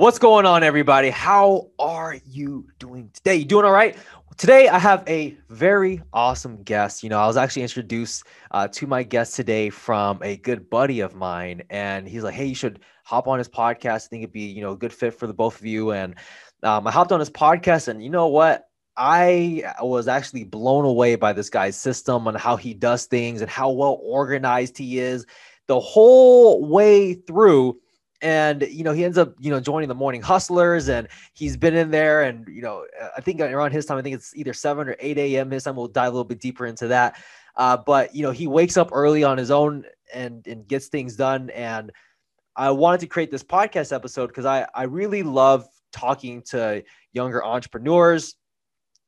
What's going on, everybody? How are you doing today? You doing all right? Today, I have a very awesome guest. You know, I was actually introduced uh, to my guest today from a good buddy of mine, and he's like, "Hey, you should hop on his podcast. I think it'd be, you know, a good fit for the both of you." And um, I hopped on his podcast, and you know what? I was actually blown away by this guy's system and how he does things and how well organized he is the whole way through and you know he ends up you know joining the morning hustlers and he's been in there and you know i think around his time i think it's either 7 or 8 a.m his time we'll dive a little bit deeper into that. Uh, but you know he wakes up early on his own and and gets things done and i wanted to create this podcast episode because i i really love talking to younger entrepreneurs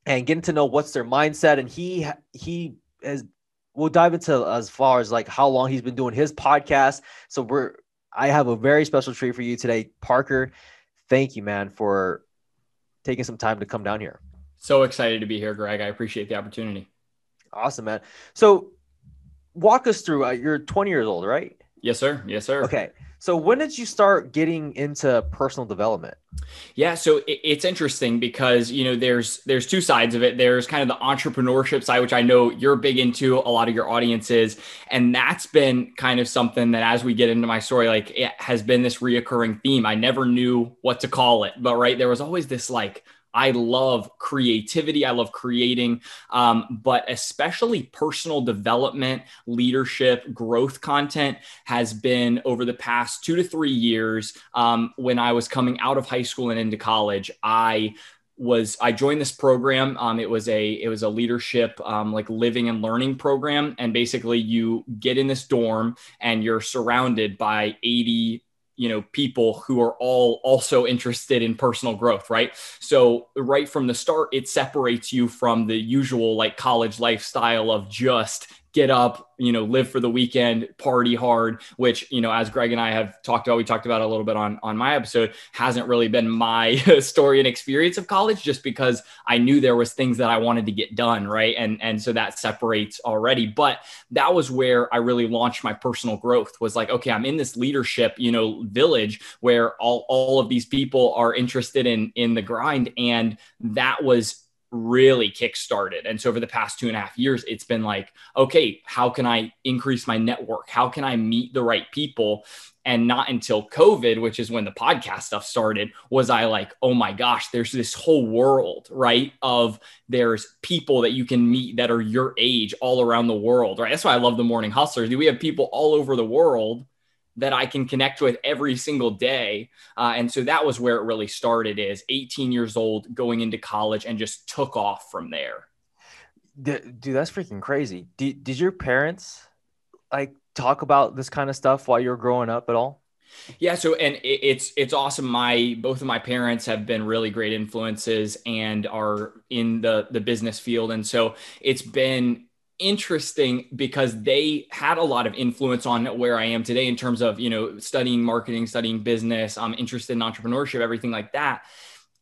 and getting to know what's their mindset and he he has we'll dive into as far as like how long he's been doing his podcast. So we're I have a very special treat for you today, Parker. Thank you, man, for taking some time to come down here. So excited to be here, Greg. I appreciate the opportunity. Awesome, man. So, walk us through. Uh, you're 20 years old, right? Yes, sir. Yes, sir. Okay. So when did you start getting into personal development? Yeah, so it's interesting because you know there's there's two sides of it. There's kind of the entrepreneurship side, which I know you're big into. A lot of your audiences, and that's been kind of something that as we get into my story, like it has been this reoccurring theme. I never knew what to call it, but right there was always this like I love creativity. I love creating, um, but especially personal development, leadership, growth content has been over the past two to three years. Um, when I was coming out of high school and into college, I was I joined this program. Um, it was a it was a leadership um, like living and learning program, and basically you get in this dorm and you're surrounded by 80 you know people who are all also interested in personal growth right? So right from the start it separates you from the usual like college lifestyle of just get up, you know, live for the weekend, party hard, which, you know, as Greg and I have talked about, we talked about a little bit on, on my episode, hasn't really been my story and experience of college just because I knew there was things that I wanted to get done. Right. And, and so that separates already. But that was where I really launched my personal growth was like, okay, I'm in this leadership, you know, village where all, all of these people are interested in, in the grind. And that was really kick-started. And so for the past two and a half years, it's been like, okay, how can I increase my network? How can I meet the right people? And not until COVID, which is when the podcast stuff started, was I like, oh my gosh, there's this whole world, right? Of there's people that you can meet that are your age all around the world, right? That's why I love the morning hustlers. We have people all over the world that I can connect with every single day. Uh, and so that was where it really started is 18 years old going into college and just took off from there. Dude, that's freaking crazy. Did, did your parents like talk about this kind of stuff while you were growing up at all? Yeah, so and it's it's awesome. My both of my parents have been really great influences and are in the the business field, and so it's been interesting because they had a lot of influence on where I am today in terms of, you know, studying marketing, studying business, um, I'm interested in entrepreneurship, everything like that.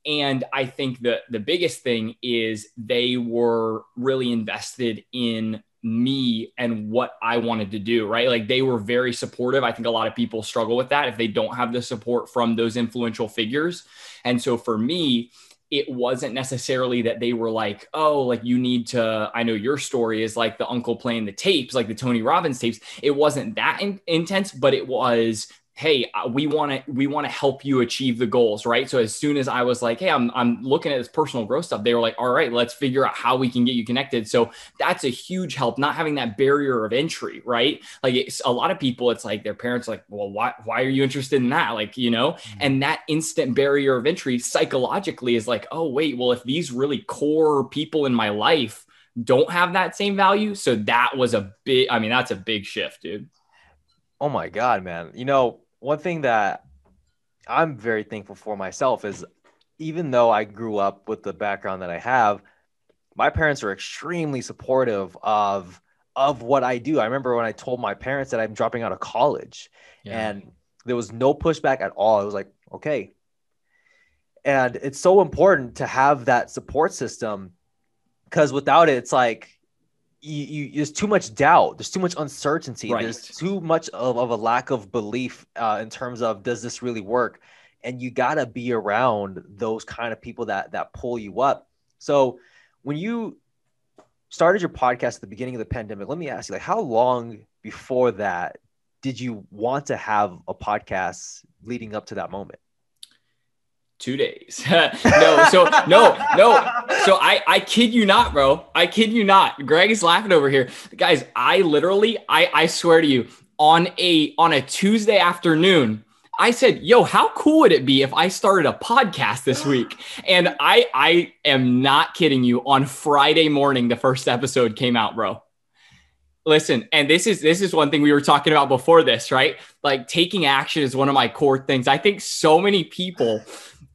And I think the the biggest thing is they were really invested in me and what I wanted to do, right? Like they were very supportive. I think a lot of people struggle with that if they don't have the support from those influential figures. And so for me, it wasn't necessarily that they were like, oh, like you need to. I know your story is like the uncle playing the tapes, like the Tony Robbins tapes. It wasn't that in- intense, but it was hey uh, we want to we want to help you achieve the goals right? So as soon as i was like hey i'm i'm looking at this personal growth stuff they were like all right let's figure out how we can get you connected. So that's a huge help not having that barrier of entry right? Like it's a lot of people it's like their parents like well why why are you interested in that? Like you know? Mm-hmm. and that instant barrier of entry psychologically is like oh wait well if these really core people in my life don't have that same value so that was a big i mean that's a big shift dude. Oh my God, man. You know, one thing that I'm very thankful for myself is even though I grew up with the background that I have, my parents are extremely supportive of of what I do. I remember when I told my parents that I'm dropping out of college yeah. and there was no pushback at all. It was like, okay. And it's so important to have that support system because without it, it's like you, you, there's too much doubt there's too much uncertainty right. there's too much of, of a lack of belief uh, in terms of does this really work and you got to be around those kind of people that that pull you up. So when you started your podcast at the beginning of the pandemic, let me ask you, like, how long before that did you want to have a podcast leading up to that moment? Two days. no, so no, no. So I I kid you not, bro. I kid you not. Greg is laughing over here. Guys, I literally, I I swear to you, on a on a Tuesday afternoon, I said, "Yo, how cool would it be if I started a podcast this week?" And I I am not kidding you. On Friday morning, the first episode came out, bro. Listen, and this is this is one thing we were talking about before this, right? Like taking action is one of my core things. I think so many people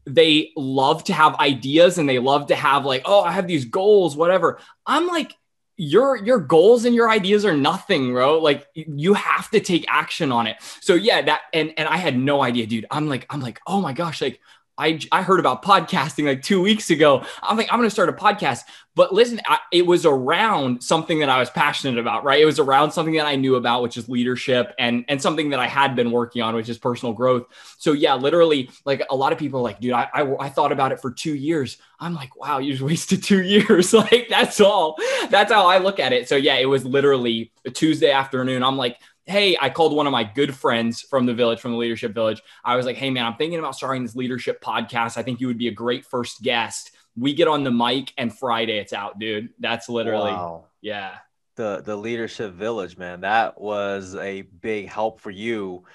they love to have ideas and they love to have like, "Oh, I have these goals, whatever." I'm like, your your goals and your ideas are nothing bro. Like you have to take action on it. So yeah that and and i had no idea dude. I'm like i'm like oh my gosh like I, I heard about podcasting like two weeks ago. I'm like, I'm going to start a podcast. But listen, I, it was around something that I was passionate about, right? It was around something that I knew about, which is leadership and, and something that I had been working on, which is personal growth. So yeah, literally like a lot of people like, dude, I, I, I thought about it for two years. I'm like, wow, you just wasted two years. like that's all, that's how I look at it. So yeah, it was literally a Tuesday afternoon. I'm like, hey, I called one of my good friends from the village, from the leadership village. I was like, hey, man, I'm thinking about starting this leadership podcast. I think you would be a great first guest. We get on the mic and Friday it's out, dude. That's literally, wow. yeah. The, the leadership village, man, that was a big help for you.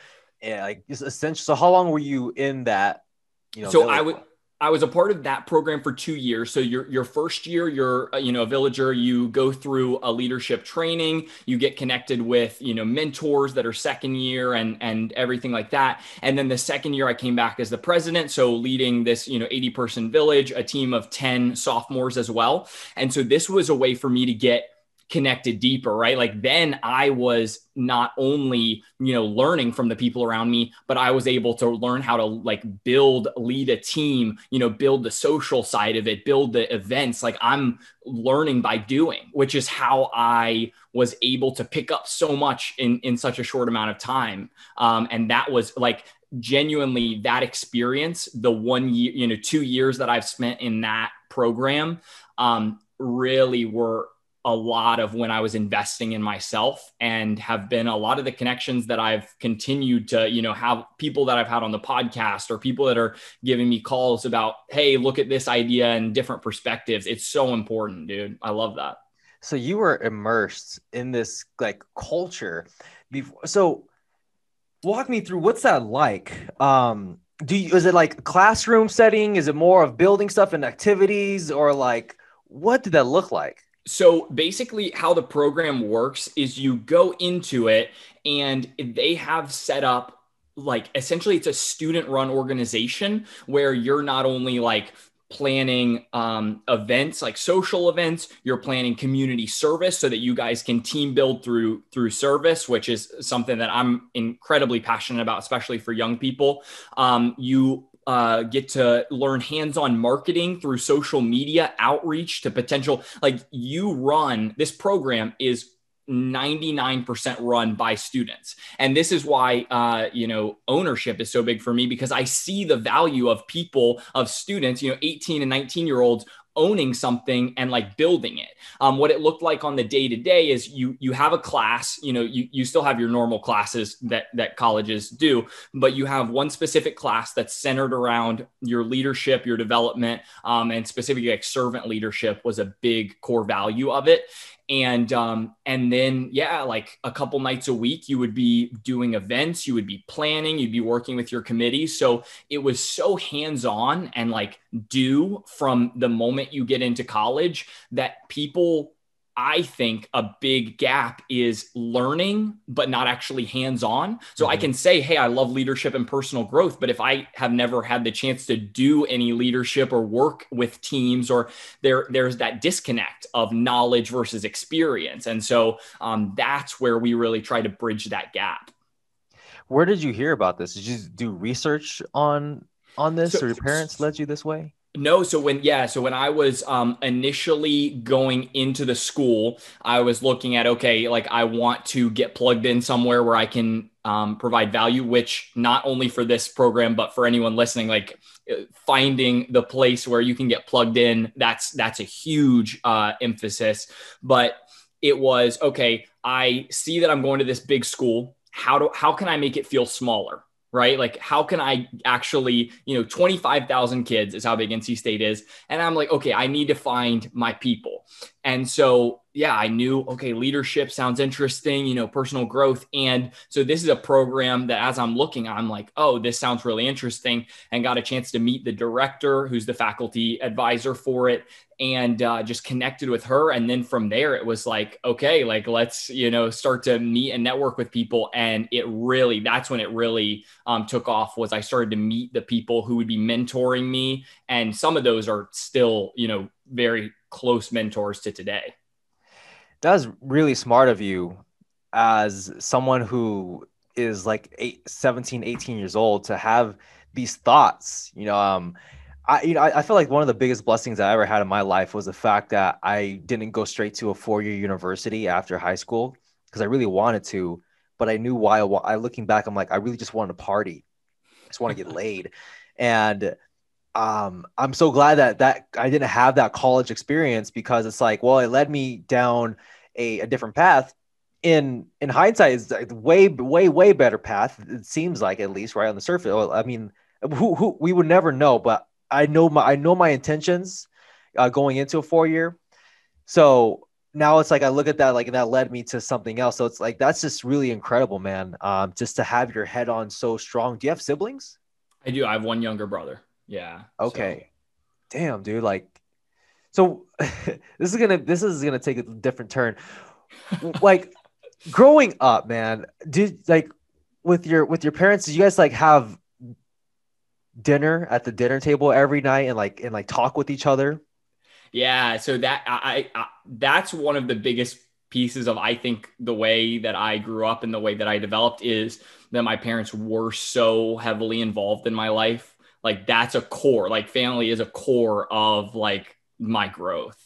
And like essentially, so how long were you in that? You know, so village? I would, I was a part of that program for two years. So your your first year, you're uh, you know a villager. You go through a leadership training. You get connected with you know mentors that are second year and and everything like that. And then the second year, I came back as the president, so leading this you know 80 person village, a team of 10 sophomores as well. And so this was a way for me to get connected deeper, right? Like then I was not only, you know, learning from the people around me, but I was able to learn how to like build, lead a team, you know, build the social side of it, build the events. Like I'm learning by doing, which is how I was able to pick up so much in in such a short amount of time. Um, and that was like genuinely that experience, the one year, you know, two years that I've spent in that program, um, really were a lot of when I was investing in myself and have been a lot of the connections that I've continued to, you know, have people that I've had on the podcast or people that are giving me calls about, hey, look at this idea and different perspectives. It's so important, dude. I love that. So you were immersed in this like culture before. So walk me through what's that like? Um, do you, is it like classroom setting? Is it more of building stuff and activities or like, what did that look like? So basically, how the program works is you go into it and they have set up like essentially it's a student run organization where you're not only like planning um, events like social events you're planning community service so that you guys can team build through through service which is something that i'm incredibly passionate about especially for young people. Um, you uh, get to learn hands-on marketing through social media outreach to potential like you run this program is 99% run by students. And this is why uh, you know ownership is so big for me because i see the value of people of students you know 18 and 19 year olds owning something and like building it. Um, what it looked like on the day to day is you you have a class, you know, you, you still have your normal classes that that colleges do, but you have one specific class that's centered around your leadership, your development, um, and specifically like servant leadership was a big core value of it and um, and then yeah like a couple nights a week you would be doing events you would be planning you'd be working with your committee. So it was so hands on and like do from the moment you get into college that people I think a big gap is learning, but not actually hands on. So mm-hmm. I can say, hey, I love leadership and personal growth. But if I have never had the chance to do any leadership or work with teams, or there, there's that disconnect of knowledge versus experience. And so um, that's where we really try to bridge that gap. Where did you hear about this? Did you do research on on this, so, or your parents led you this way? No, so when yeah, so when I was um, initially going into the school, I was looking at okay, like I want to get plugged in somewhere where I can um, provide value. Which not only for this program, but for anyone listening, like uh, finding the place where you can get plugged in. That's that's a huge uh, emphasis. But it was okay. I see that I'm going to this big school. How do how can I make it feel smaller? Right? Like, how can I actually, you know, 25,000 kids is how big NC State is. And I'm like, okay, I need to find my people. And so, yeah, I knew, okay, leadership sounds interesting, you know, personal growth. And so this is a program that as I'm looking, I'm like, oh, this sounds really interesting. And got a chance to meet the director, who's the faculty advisor for it, and uh, just connected with her. And then from there, it was like, okay, like let's, you know, start to meet and network with people. And it really, that's when it really um, took off was I started to meet the people who would be mentoring me. And some of those are still, you know, very close mentors to today. That's really smart of you as someone who is like eight, 17, 18 years old to have these thoughts, you know, um, I, you know, I, I feel like one of the biggest blessings I ever had in my life was the fact that I didn't go straight to a four-year university after high school because I really wanted to, but I knew why. I looking back, I'm like, I really just wanted to party, I just want to get laid, and um, I'm so glad that that I didn't have that college experience because it's like, well, it led me down a, a different path. In in hindsight, like way way way better path. It seems like at least right on the surface. Well, I mean, who, who we would never know, but I know my I know my intentions uh, going into a four year. So now it's like I look at that like that led me to something else. So it's like that's just really incredible, man. Um, just to have your head on so strong. Do you have siblings? I do. I have one younger brother. Yeah. Okay. So. Damn, dude. Like, so this is gonna this is gonna take a different turn. like, growing up, man, did like with your with your parents? Did you guys like have dinner at the dinner table every night and like and like talk with each other? Yeah. So that I, I that's one of the biggest pieces of I think the way that I grew up and the way that I developed is that my parents were so heavily involved in my life like that's a core like family is a core of like my growth.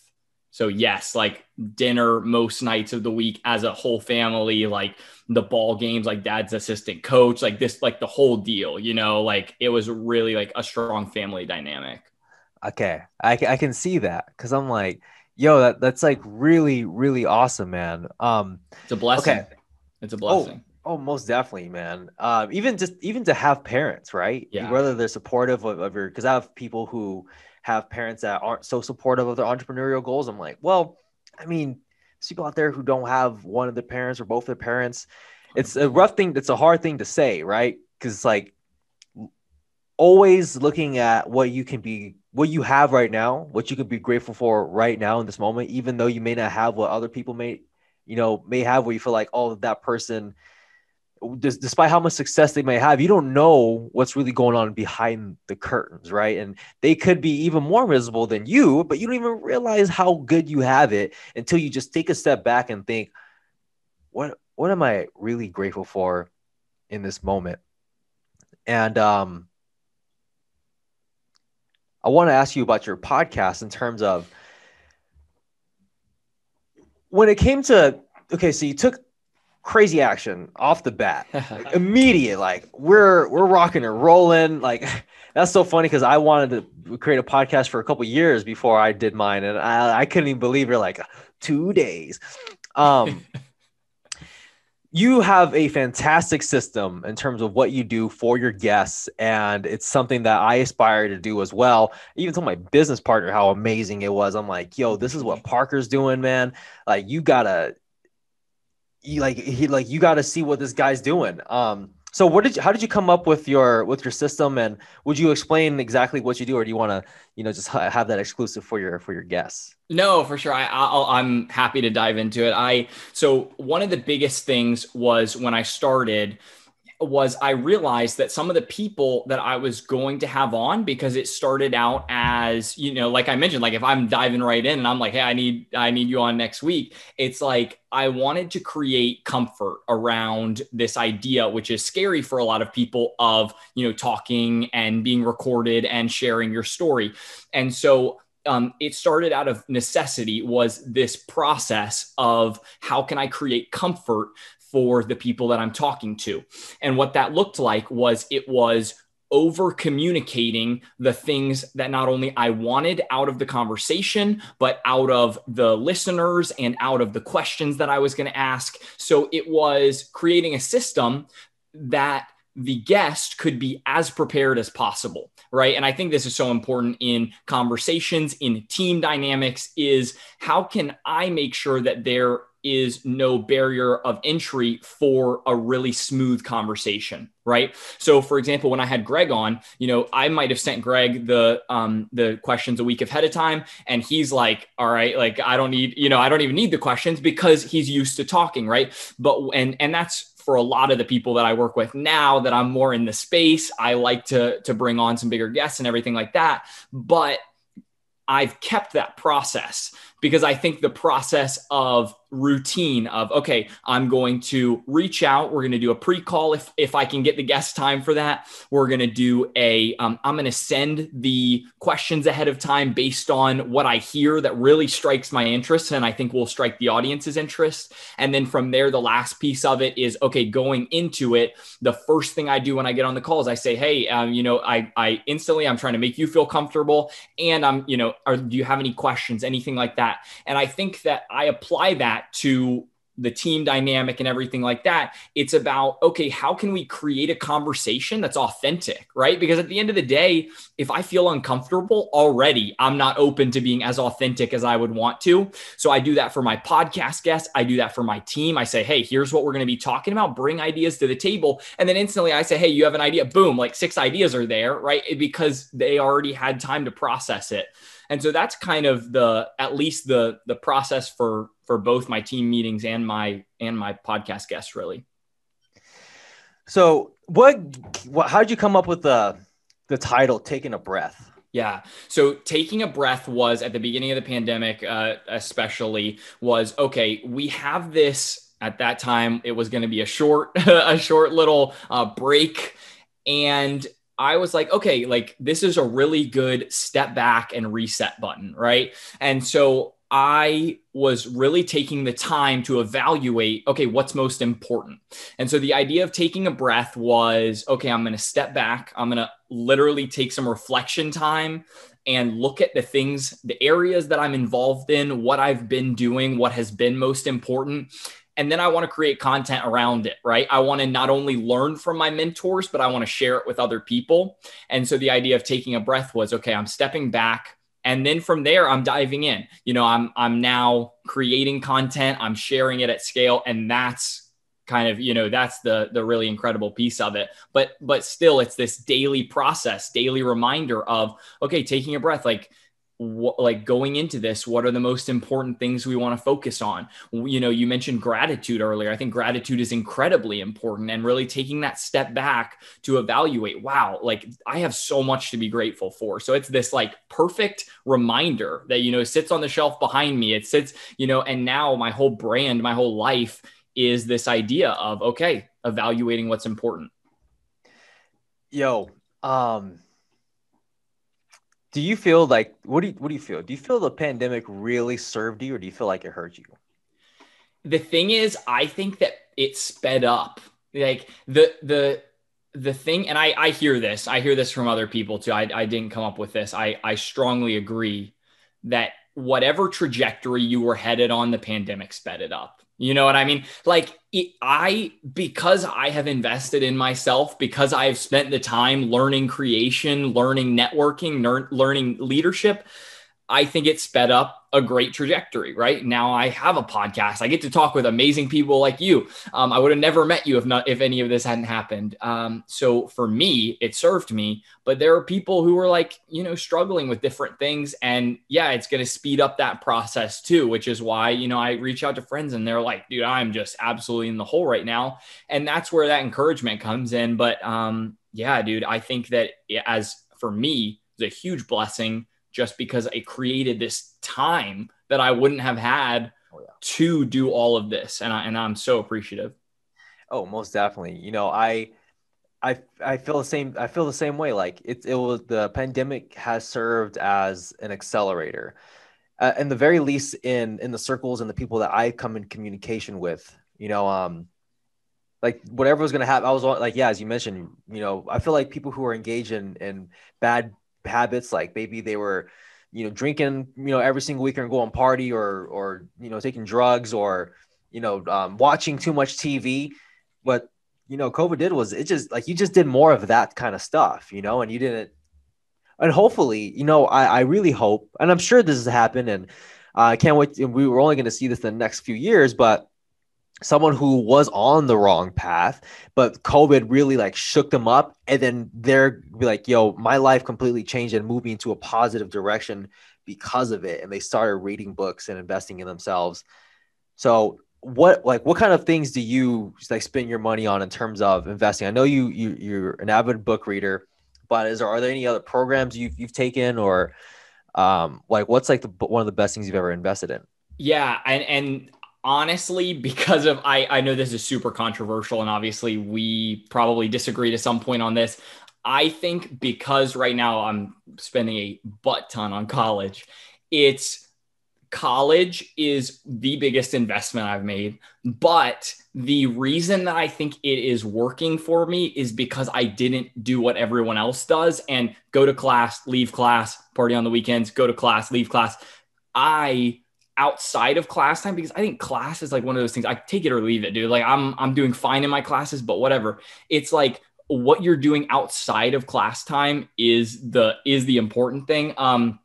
So yes like dinner most nights of the week as a whole family like the ball games like dad's assistant coach like this like the whole deal you know? Like it was really like a strong family dynamic. Okay. I, I can see that because i'm like yo that, that's like really really awesome man. Um it's a blessing. okay. It's a blessing. Oh Oh, most definitely, man. Um, even just even to have parents, right? Yeah. Whether they're supportive of, of your, because I have people who have parents that aren't so supportive of their entrepreneurial goals. I'm like, well, I mean, people out there who don't have one of their parents or both of their parents. It's a rough thing. It's a hard thing to say, right? Because it's like always looking at what you can be, what you have right now, what you can be grateful for right now in this moment, even though you may not have what other people may, you know, may have. Where you feel like, oh, that person despite how much success they may have, you don't know what's really going on behind the curtains, right? And they could be even more miserable than you, but you don't even realize how good you have it until you just take a step back and think, what what am I really grateful for in this moment? And um, I want to ask you about your podcast in terms of when it came to okay, so you took crazy action off the bat. Like, immediate like we're we're rocking and rolling. Like that's so funny because i wanted to create a podcast for a couple years before i did mine and i, I couldn't even believe you're like two days. Um you have a fantastic system in terms of what you do for your guests and it's something that i aspire to do as well. I even told my business partner how amazing it was. I'm like yo this is what parker's doing man. Like you gotta you like he like you got to see what this guy's doing. Um, so what did you, how did you come up with your with your system, and would you explain exactly what you do, or do you want to you know just have that exclusive for your for your guests? No, for sure. I I'll, i am happy to dive into it. I so one of the biggest things was when I started was I realized that some of the people that I was going to have on because it started out as, you know, like I mentioned, like if I'm diving right in and I'm like, hey, I need I need you on next week, it's like I wanted to create comfort around this idea, which is scary for a lot of people of, you know, talking and being recorded and sharing your story. And so um, it started out of necessity was this process of how can i create comfort for the people that I'm talking to. And what that looked like was it was over communicating the things that not only I wanted out of the conversation, but out of the listeners and out of the questions that I was going to ask. So it was creating a system that the guest could be as prepared as possible right and i think this is so important in conversations in team dynamics is how can i make sure that there is no barrier of entry for a really smooth conversation right? So for example when i had greg on you know i might have sent greg the um the questions a week ahead of time and he's like all right like i don't need you know i don't even need the questions because he's used to talking right? But and and that's for a lot of the people that I work with now that I'm more in the space, I like to to bring on some bigger guests and everything like that. But I've kept that process because I think the process of routine of okay i'm going to reach out. We're going to do a pre-call if if i can get the guest time for that. We're going to do a um, i'm going to send the questions ahead of time based on what i hear that really strikes my interest and i think will strike the audience's interest. And then from there the last piece of it is okay going into it the first thing i do when i get on the call is i say hey um, you know i i instantly i'm trying to make you feel comfortable and i'm you know are, do you have any questions? Anything like that and i think that i apply that to the team dynamic and everything like that. It's about, okay, how can we create a conversation that's authentic, right? Because at the end of the day, if I feel uncomfortable already, I'm not open to being as authentic as I would want to. So I do that for my podcast guests. I do that for my team. I say, hey, here's what we're going to be talking about. Bring ideas to the table. And then instantly I say, hey, you have an idea. Boom, like six ideas are there, right? Because they already had time to process it. And so that's kind of the at least the the process for for both my team meetings and my and my podcast guests really. So what, what how did you come up with the the title taking a breath? Yeah. So taking a breath was at the beginning of the pandemic, uh, especially was okay. We have this at that time. It was going to be a short, a short little uh, break, and I was like, okay, like this is a really good step back and reset button, right? And so I was really taking the time to evaluate, okay, what's most important. And so the idea of taking a breath was, okay, I'm going to step back. I'm going to literally take some reflection time and look at the things, the areas that I'm involved in, what I've been doing, what has been most important, and then I want to create content around it, right? I want to not only learn from my mentors, but I want to share it with other people. And so the idea of taking a breath was okay, I'm stepping back. And then from there, I'm diving in. You know, I'm I'm now creating content, I'm sharing it at scale, and that's kind of you know that's the the really incredible piece of it but but still it's this daily process daily reminder of okay taking a breath like what, like going into this what are the most important things we want to focus on? You know you mentioned gratitude earlier. I think gratitude is incredibly important and really taking that step back to evaluate wow like i have so much to be grateful for. So it's this like perfect reminder that you know sits on the shelf behind me. It sits you know and now my whole brand my whole life is this idea of okay evaluating what's important. Yo um do you feel like what do you what do you feel? Do you feel the pandemic really served you or do you feel like it hurt you? The thing is, I think that it sped up. Like the the the thing, and I I hear this, I hear this from other people too. I, I didn't come up with this. I I strongly agree that whatever trajectory you were headed on, the pandemic sped it up. You know what I mean? Like I, because I have invested in myself, because I have spent the time learning creation, learning networking, learning leadership, I think it sped up a great trajectory, right? Now I have a podcast. I get to talk with amazing people like you. Um, I would have never met you if not if any of this hadn't happened. Um, so for me, it served me. But there are people who are like, you know, struggling with different things, and yeah, it's going to speed up that process too. Which is why you know I reach out to friends and they're like, dude, I'm just absolutely in the hole right now, and that's where that encouragement comes in. But um, yeah, dude, I think that as for me, it's a huge blessing just because it created this time that I wouldn't have had oh, yeah. to do all of this. And I, and I'm so appreciative. Oh, most definitely. You know, I, I, I feel the same. I feel the same way. Like it, it was the pandemic has served as an accelerator, uh, in the very least in in the circles and the people that I come in communication with. You know, um, like whatever was going to happen. I was like, yeah, as you mentioned, you know, I feel like people who are engaged in in bad habits like maybe they were you know drinking you know every single week and go on party or or you know taking drugs or you know um, watching too much tv what you know covid did was it just like you just did more of that kind of stuff you know and you didn't and hopefully you know i, I really hope and i'm sure this has happened and uh, i can't wait we were only going to see this in the next few years but someone who was on the wrong path, but COVID really like shook them up. And then they're like, yo, my life completely changed and moved me into a positive direction because of it. And they started reading books and investing in themselves. So what like what kind of things do you like spend your money on in terms of investing? I know you you you're an avid book reader, but is there are there any other programs you've you've taken or um like what's like the one of the best things you've ever invested in? Yeah, and and honestly because of I I know this is super controversial and obviously we probably disagree to some point on this. I think because right now I'm spending a butt ton on college, it's college is the biggest investment I've made. But the reason that I think it is working for me is because I didn't do what everyone else does and go to class, leave class, party on the weekends, go to class, leave class. I outside of class time because I think class is like one of those things I take it or leave it, dude. Like I'm I'm doing fine in my classes, but whatever. It's like what you're doing outside of class time is the is the important thing. Um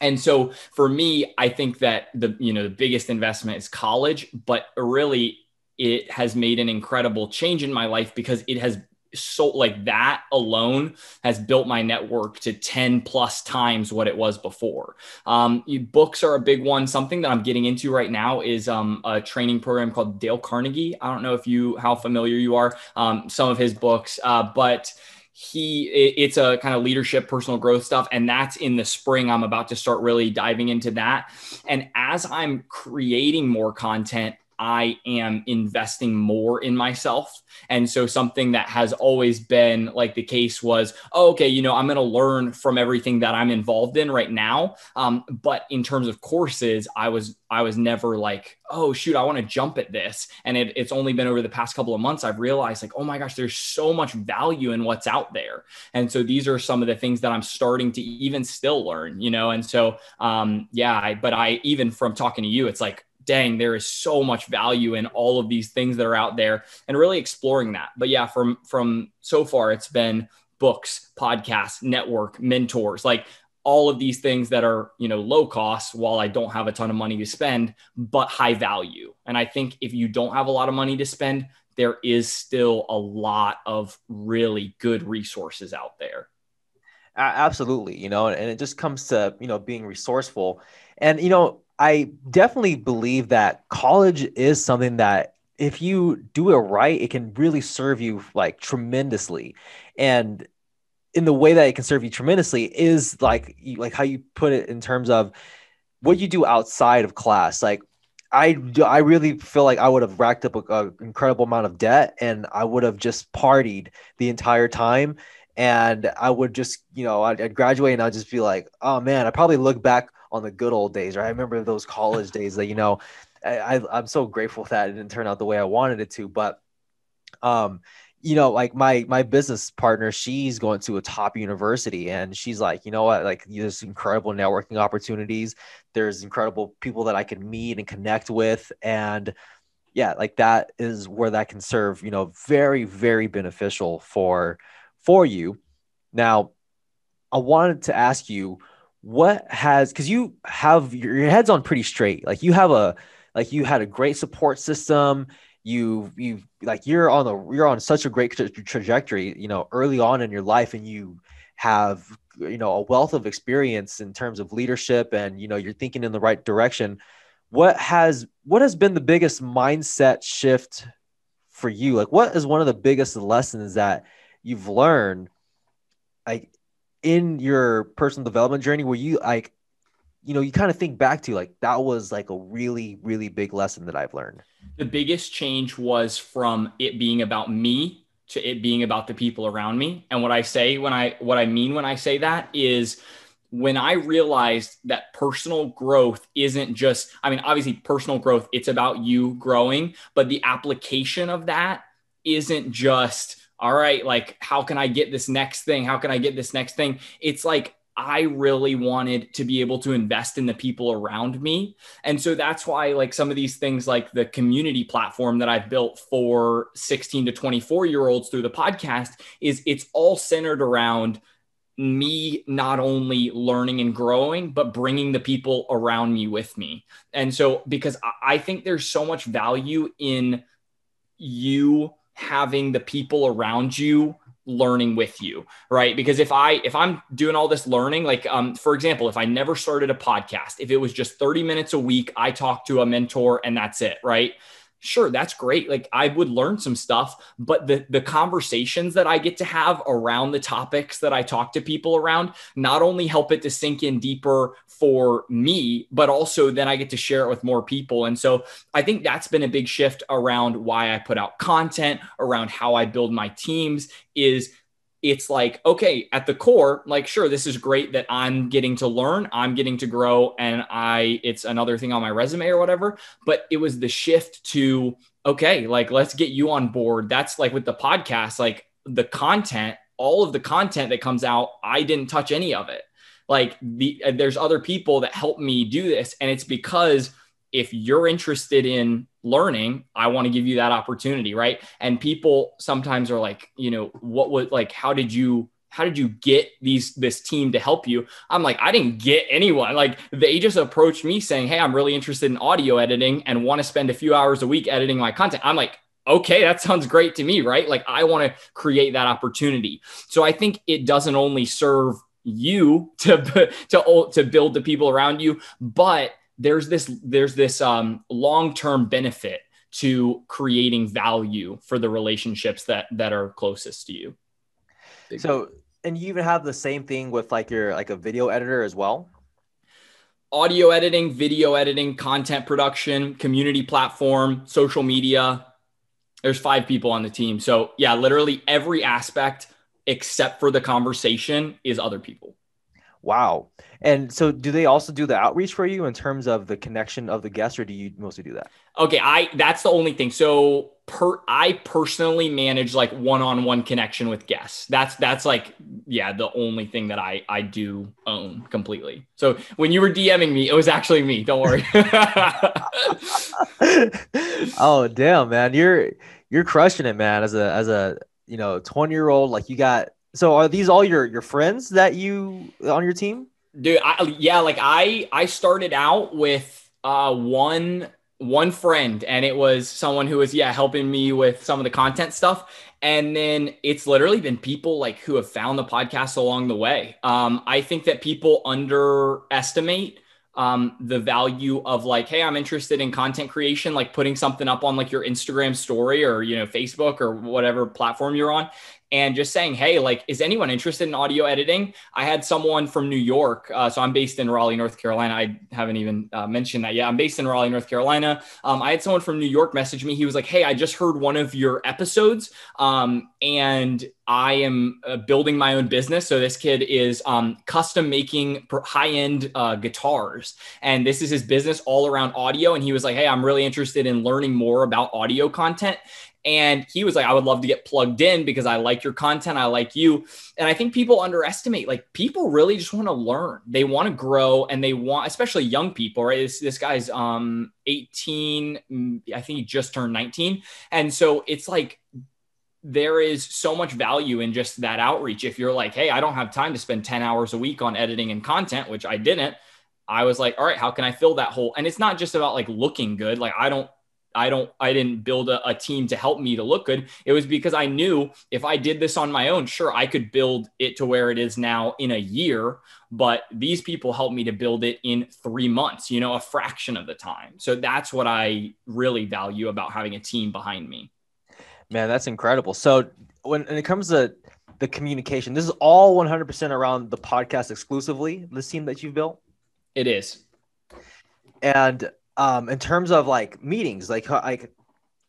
and so for me, I think that the you know the biggest investment is college, but really it has made an incredible change in my life because it has so like that alone has built my network to 10 plus times what it was before. Um, books are a big one. Something that i'm getting into right now is um, a training program called dale carnegie. I don't know if you how familiar you are um, some of his books uh, but he it's a kind of leadership personal growth stuff and that's in the spring i'm about to start really diving into that. And as i'm creating more content I am investing more in myself. And so something that has always been like the case was, oh, okay, you know, I'm going to learn from everything that I'm involved in right now. Um, but in terms of courses, I was I was never like, oh shoot, I want to jump at this. And it, it's only been over the past couple of months I've realized like, oh my gosh, there's so much value in what's out there. And so these are some of the things that I'm starting to even still learn, you know. And so um, yeah, I, but I even from talking to you, it's like dang, there is so much value in all of these things that are out there and really exploring that. But yeah, from from so far it's been books, podcasts, network, mentors, like all of these things that are, you know, low cost while I don't have a ton of money to spend, but high value. And I think if you don't have a lot of money to spend, there is still a lot of really good resources out there. Absolutely, you know, and it just comes to, you know, being resourceful. And you know, I definitely believe that college is something that if you do it right, it can really serve you like tremendously. And in the way that it can serve you tremendously is like like how you put it in terms of what you do outside of class. Like I I really feel like I would have racked up an incredible amount of debt and I would have just partied the entire time and I would just you know I'd, I'd graduate and I'd just be like oh man I probably look back on the good old days, right? I remember those college days that, you know, I, I'm so grateful that it didn't turn out the way I wanted it to. But, um, you know, like my my business partner, she's going to a top university, and she's like, you know what, like there's incredible networking opportunities. There's incredible people that I can meet and connect with, and yeah, like that is where that can serve, you know, very very beneficial for for you. Now, I wanted to ask you what has because you have your, head's on pretty straight. Like you have a like you had a great support system. You you like you're on the you're on such a great tra- trajectory. You know, early on in your life, and you have you know a wealth of experience in terms of leadership, and you know you're thinking in the right direction. What has what has been the biggest mindset shift for you? Like, what is one of the biggest lessons that you've learned, like in your personal development journey, where you like, you know, you kind of think back to like that was like a really, really big lesson that I've learned. The biggest change was from it being about me to it being about the people around me. And what I say when I, what I mean when I say that is, when I realized that personal growth isn't just, I mean, obviously, personal growth, it's about you growing, but the application of that isn't just, all right, like, how can I get this next thing? How can I get this next thing? It's like, I really wanted to be able to invest in the people around me. And so that's why, like, some of these things, like the community platform that I've built for 16 to 24 year olds through the podcast, is it's all centered around me not only learning and growing, but bringing the people around me with me. And so, because I think there's so much value in you having the people around you learning with you right? Because if i if i'm doing all this learning like um for example if i never started a podcast if it was just 30 minutes a week i talk to a mentor and that's it right sure that's great. Like i would learn some stuff but the the conversations that i get to have around the topics that i talk to people around not only help it to sink in deeper for me but also then i get to share it with more people. And so i think that's been a big shift around why i put out content around how i build my teams is it's like okay at the core like sure this is great that i'm getting to learn i'm getting to grow and i it's another thing on my resume or whatever but it was the shift to okay like let's get you on board. That's like with the podcast like the content all of the content that comes out i didn't touch any of it. Like the there's other people that help me do this and it's because if you're interested in learning, I want to give you that opportunity, right? And people sometimes are like, you know, what was like, how did you how did you get these this team to help you? I'm like i didn't get anyone. Like they just approached me saying hey i'm really interested in audio editing and want to spend a few hours a week editing my content. I'm like okay that sounds great to me right? Like i want to create that opportunity. So i think it doesn't only serve you to to to build the people around you but there's this there's this um, long-term benefit to creating value for the relationships that that are closest to you. So and you even have the same thing with like your like a video editor as well? Audio editing video editing content production community platform social media. There's five people on the team. So yeah literally every aspect except for the conversation is other people Wow. And so do they also do the outreach for you in terms of the connection of the guests or do you mostly do that? Okay, I that's the only thing. So per I personally manage like one-on-one connection with guests. That's that's like yeah, the only thing that I I do own completely. So when you were DMing me, it was actually me. Don't worry. oh, damn, man. You're you're crushing it, man. As a as a, you know, 20-year-old like you got so are these all your your friends that you on your team? Dude, I, yeah, like I I started out with uh one one friend and it was someone who was yeah helping me with some of the content stuff. And then it's literally been people like who have found the podcast along the way. Um, i think that people underestimate um, the value of like hey i'm interested in content creation like putting something up on like your instagram story or you know facebook or whatever platform you're on and just saying, hey, like, is anyone interested in audio editing? I had someone from New York. Uh, so I'm based in Raleigh, North Carolina. I haven't even uh, mentioned that yet. I'm based in Raleigh, North Carolina. Um, I had someone from New York message me. He was like, hey, I just heard one of your episodes um, and I am uh, building my own business. So this kid is um, custom making high end uh, guitars. And this is his business all around audio. And he was like, hey, I'm really interested in learning more about audio content. And he was like, I would love to get plugged in because I like your content. I like you. And I think people underestimate, like, people really just want to learn. They want to grow and they want, especially young people, right? This, this guy's um 18. Mm, I think he just turned 19. And so it's like, there is so much value in just that outreach. If you're like, hey, I don't have time to spend 10 hours a week on editing and content, which I didn't, I was like, all right, how can I fill that hole? And it's not just about like looking good. Like, I don't, I don't, I didn't build a, a, team to help me to look good. It was because I knew if I did this on my own, sure, I could build it to where it is now in a year. But these people helped me to build it in three months, you know, a fraction of the time. So that's what I really value about having a team behind me. Man, that's incredible. So when, when it comes to the communication, this is all 100% around the podcast exclusively, this team that you've built? It is. And um, in terms of like meetings, like like,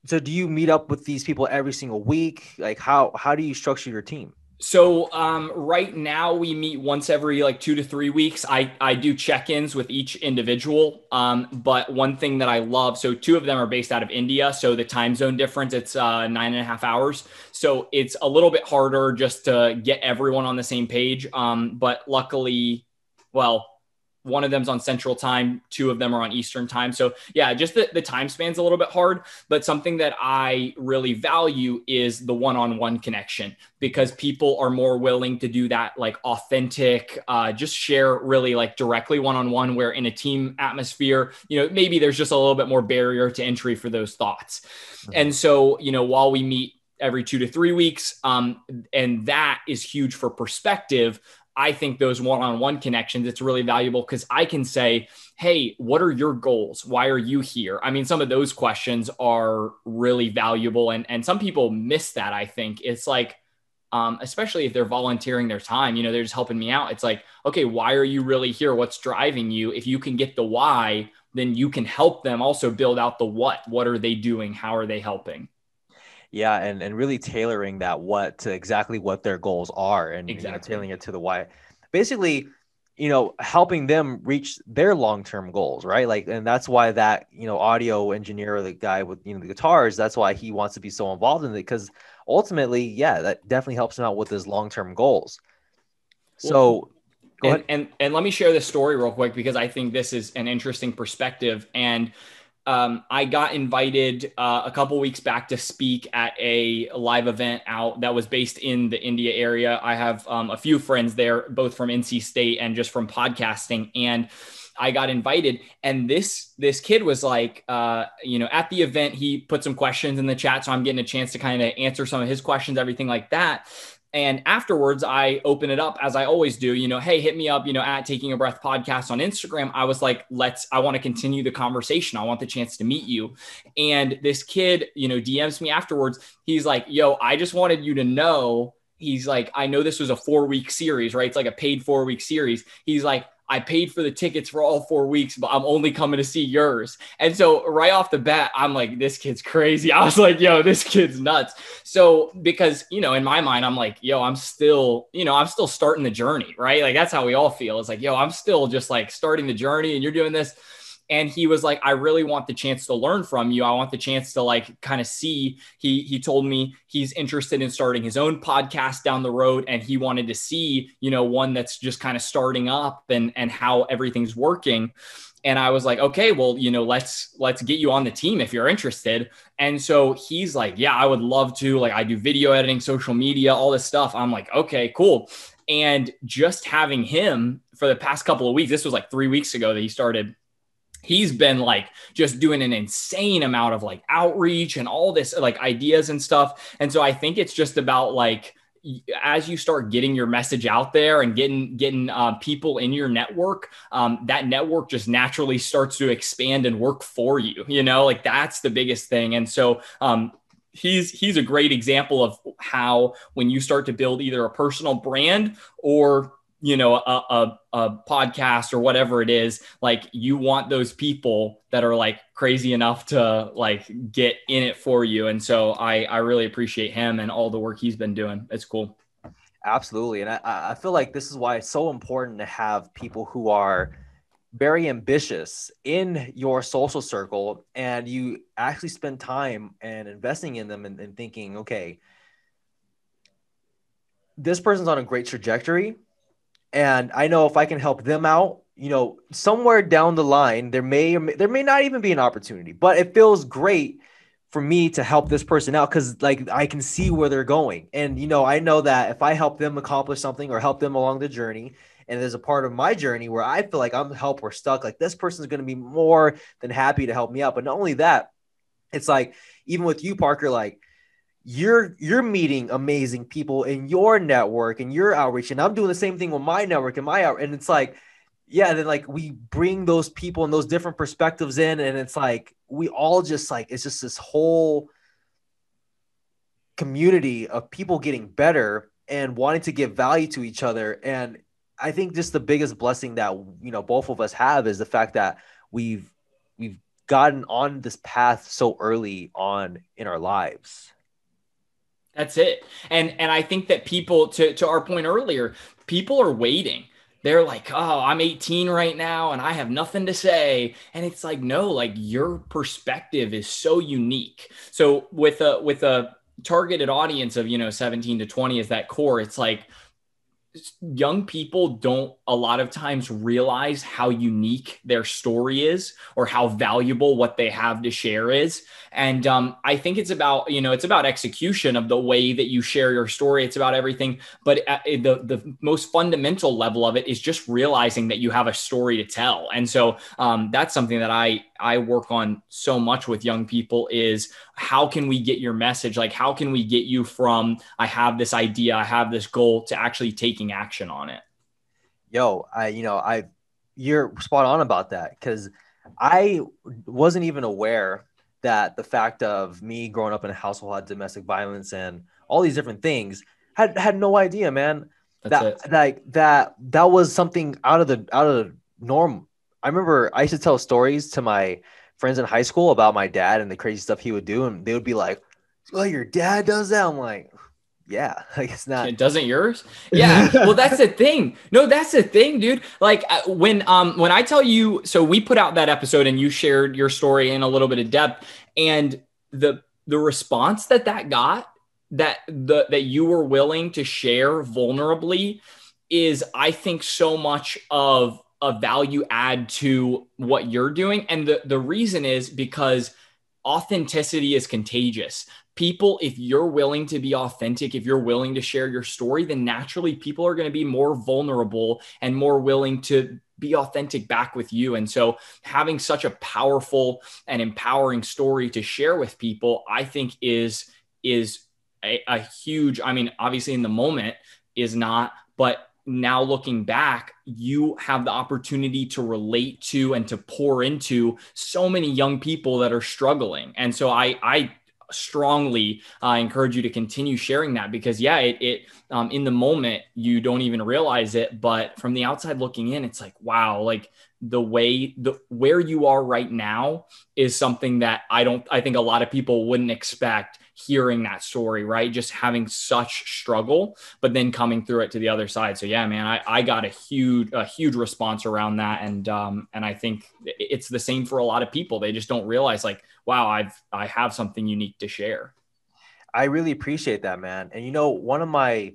so do you meet up with these people every single week? Like how how do you structure your team? So um, right now we meet once every like two to three weeks. I I do check-ins with each individual. Um, but one thing that I love, so two of them are based out of India, so the time zone difference it's uh, nine and a half hours. So it's a little bit harder just to get everyone on the same page. Um, but luckily, well, one of them's on central time two of them are on eastern time so yeah just the, the time span's a little bit hard but something that i really value is the one-on-one connection because people are more willing to do that like authentic uh, just share really like directly one-on-one where in a team atmosphere you know maybe there's just a little bit more barrier to entry for those thoughts mm-hmm. and so you know while we meet every two to three weeks um, and that is huge for perspective I think those one on one connections, it's really valuable because I can say, Hey, what are your goals? Why are you here? I mean, some of those questions are really valuable. And, and some people miss that. I think it's like, um, especially if they're volunteering their time, you know, they're just helping me out. It's like, okay, why are you really here? What's driving you? If you can get the why, then you can help them also build out the what. What are they doing? How are they helping? Yeah, and and really tailoring that what to exactly what their goals are, and exactly. you know, tailoring it to the why. Basically, you know, helping them reach their long term goals, right? Like, and that's why that you know audio engineer or the guy with you know the guitars, that's why he wants to be so involved in it because ultimately, yeah, that definitely helps him out with his long term goals. So. Well, and, and and let me share this story real quick because I think this is an interesting perspective. And um, I got invited uh, a couple weeks back to speak at a live event out that was based in the India area. I have um, a few friends there, both from NC State and just from podcasting, and I got invited. And this this kid was like, uh, you know, at the event, he put some questions in the chat, so I'm getting a chance to kind of answer some of his questions, everything like that. And afterwards, I open it up as I always do, you know, hey, hit me up, you know, at Taking a Breath podcast on Instagram. I was like, let's, I want to continue the conversation. I want the chance to meet you. And this kid, you know, DMs me afterwards. He's like, yo, I just wanted you to know. He's like, I know this was a four week series, right? It's like a paid four week series. He's like, I paid for the tickets for all four weeks, but I'm only coming to see yours. And so right off the bat, I'm like, this kid's crazy. I was like, yo, this kid's nuts. So because, you know, in my mind, I'm like, yo, I'm still, you know, I'm still starting the journey, right? Like that's how we all feel. It's like, yo, I'm still just like starting the journey and you're doing this and he was like i really want the chance to learn from you i want the chance to like kind of see he he told me he's interested in starting his own podcast down the road and he wanted to see you know one that's just kind of starting up and and how everything's working and I was like, okay, well, you know, let's let's get you on the team if you're interested. And so he's like, yeah, I would love to. Like, I do video editing, social media, all this stuff. I'm like, okay, cool. And just having him for the past couple of weeks, this was like three weeks ago that he started he's been like just doing an insane amount of like outreach and all this like ideas and stuff. And so I think it's just about like as you start getting your message out there and getting getting uh, people in your network um, that network just naturally starts to expand and work for you you know like that's the biggest thing and so um, he's he's a great example of how when you start to build either a personal brand or you know a, a, a, podcast or whatever it is like you want those people that are like crazy enough to like get in it for you. And so i i really appreciate him and all the work he's been doing. It's cool. Absolutely. And i i feel like this is why it's so important to have people who are very ambitious in your social circle and you actually spend time and investing in them and, and thinking okay this person's on a great trajectory and I know if I can help them out, you know, somewhere down the line, there may, or there may not even be an opportunity, but it feels great for me to help this person out because like I can see where they're going. And you know, I know that if I help them accomplish something or help them along the journey, and there's a part of my journey where I feel like I'm help or stuck, like this person's gonna be more than happy to help me out. But not only that, it's like even with you, Parker, like you're you're meeting amazing people in your network and your outreach, and I'm doing the same thing with my network and my out, and it's like yeah, then like we bring those people and those different perspectives in, and it's like we all just like it's just this whole community of people getting better and wanting to give value to each other. And I think just the biggest blessing that you know both of us have is the fact that we've we've gotten on this path so early on in our lives. That's it. And and I think that people to to our point earlier, people are waiting they're like, oh, I'm 18 right now and I have nothing to say. And it's like, no, like your perspective is so unique. So with a with a targeted audience of, you know, 17 to 20 is that core, it's like young people don't a lot of times realize how unique their story is or how valuable what they have to share is. And um, i think it's about you know it's about execution of the way that you share your story. It's about everything. But uh, the the most fundamental level of it is just realizing that you have a story to tell. And so um, that's something that i i work on so much with young people is how can we get your message? Like how can we get you from i have this idea i have this goal to actually taking action on it yo i you know i you're spot on about that because i wasn't even aware that the fact of me growing up in a household had domestic violence and all these different things had had no idea man That's that it. like that that was something out of the out of the norm i remember i used to tell stories to my friends in high school about my dad and the crazy stuff he would do, and they would be like, "Well, your dad does that." I'm like, "Yeah, like it's not." It doesn't yours? Yeah. well, that's the thing. No, that's the thing, dude. Like uh, when um when I tell you, so we put out that episode and you shared your story in a little bit of depth, and the the response that that got that the that you were willing to share vulnerably is I think so much of a value add to what you're doing. And the, the reason is because authenticity is contagious. People, if you're willing to be authentic, if you're willing to share your story, then naturally people are going to be more vulnerable and more willing to be authentic back with you. And so having such a powerful and empowering story to share with people, I think is is a, a huge, I mean, obviously in the moment is not, but now looking back, you have the opportunity to relate to and to pour into so many young people that are struggling. And so I, I strongly uh, encourage you to continue sharing that because yeah, it, it um, in the moment you don't even realize it, but from the outside looking in, it's like wow, like the way the where you are right now is something that I don't I think a lot of people wouldn't expect hearing that story, right? Just having such struggle, but then coming through it to the other side. So yeah, man, I, I got a huge, a huge response around that. And, um, and I think it's the same for a lot of people. They just don't realize like, wow, I've, I have something unique to share. I really appreciate that, man. And you know, one of my,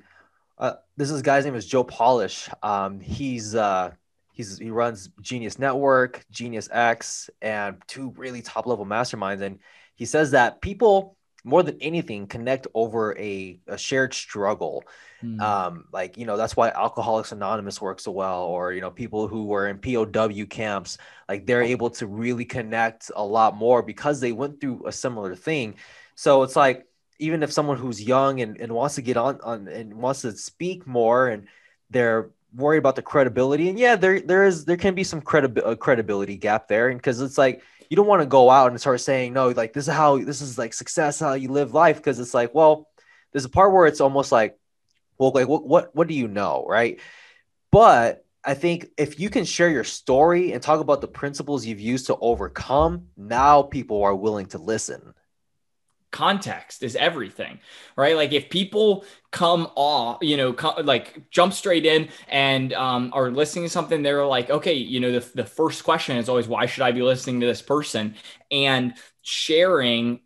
uh, this is guy's name is Joe Polish. Um, he's, uh, he's, he runs Genius Network, Genius X, and two really top level masterminds. And he says that people, more than anything connect over a, a shared struggle. Mm. um, like you know that's why alcoholics anonymous works so well or you know people who were in pow camps like they're able to really connect a lot more because they went through a similar thing. So it's like even if someone who's young and, and wants to get on, on and wants to speak more and they're worried about the credibility and yeah there there is there can be some credibility credibility gap there and because it's like you don't want to go out and start saying no like this is how this is like success how you live life because it's like well there's a part where it's almost like well like what, what what do you know right? But i think if you can share your story and talk about the principles you've used to overcome now people are willing to listen context is everything right? Like if people come off you know like jump straight in and um, are listening to something they're like okay you know the, the first question is always why should i be listening to this person? And sharing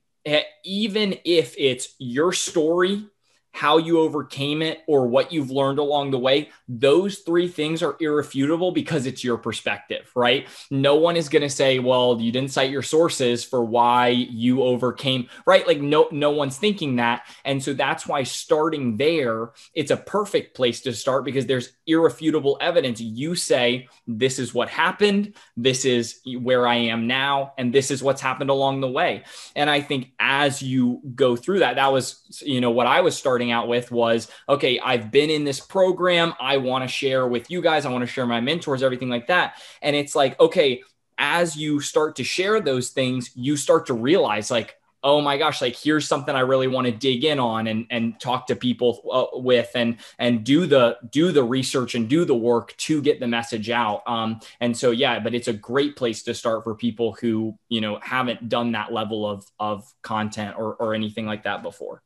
even if it's your story how you overcame it or what you've learned along the way, those three things are irrefutable because it's your perspective, right? No one is going to say, well, you didn't cite your sources for why you overcame, right? Like no no one's thinking that. And so that's why starting there, it's a perfect place to start because there's irrefutable evidence. You say, this is what happened, this is where I am now, and this is what's happened along the way. And I think as you go through that, that was, you know, what I was starting starting out with was okay, I've been in this program. I want to share with you guys. I want to share my mentors, everything like that. And it's like, okay, as you start to share those things, you start to realize, like, oh my gosh like here's something i really want to dig in on and and talk to people uh, with and and do the do the research and do the work to get the message out um and so yeah but it's a great place to start for people who you know haven't done that level of of content or or anything like that before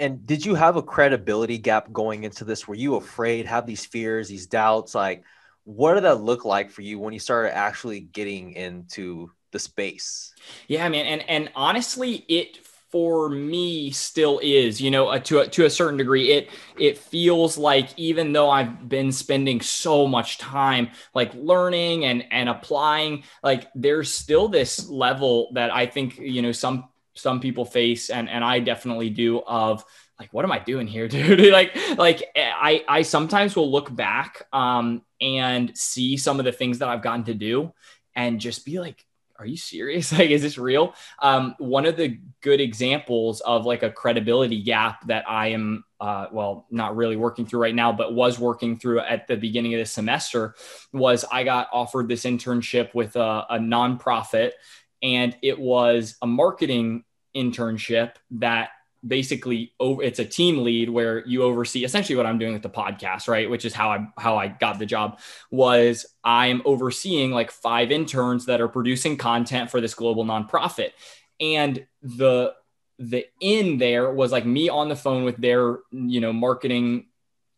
and did you have a credibility gap going into this? Were you afraid, have these fears, these doubts? Like, what did that look like for you when you started actually getting into the space? Yeah, man. And and honestly, it for me still is you know uh, to a, to a certain degree it it feels like even though i've been spending so much time like learning and and applying like there's still this level that i think you know some some people face and and I definitely do of like what am I doing here dude? Like like I I sometimes will look back um and see some of the things that I've gotten to do and just be like are you serious? Like is this real? Um one of the good examples of like a credibility gap that I am uh, well, not really working through right now, but was working through at the beginning of the semester was I got offered this internship with a, a nonprofit and it was a marketing internship that basically over it's a team lead where you oversee essentially what I'm doing with the podcast right? Which is how I how I got the job was I'm overseeing like five interns that are producing content for this global nonprofit. And the the in there was like me on the phone with their you know marketing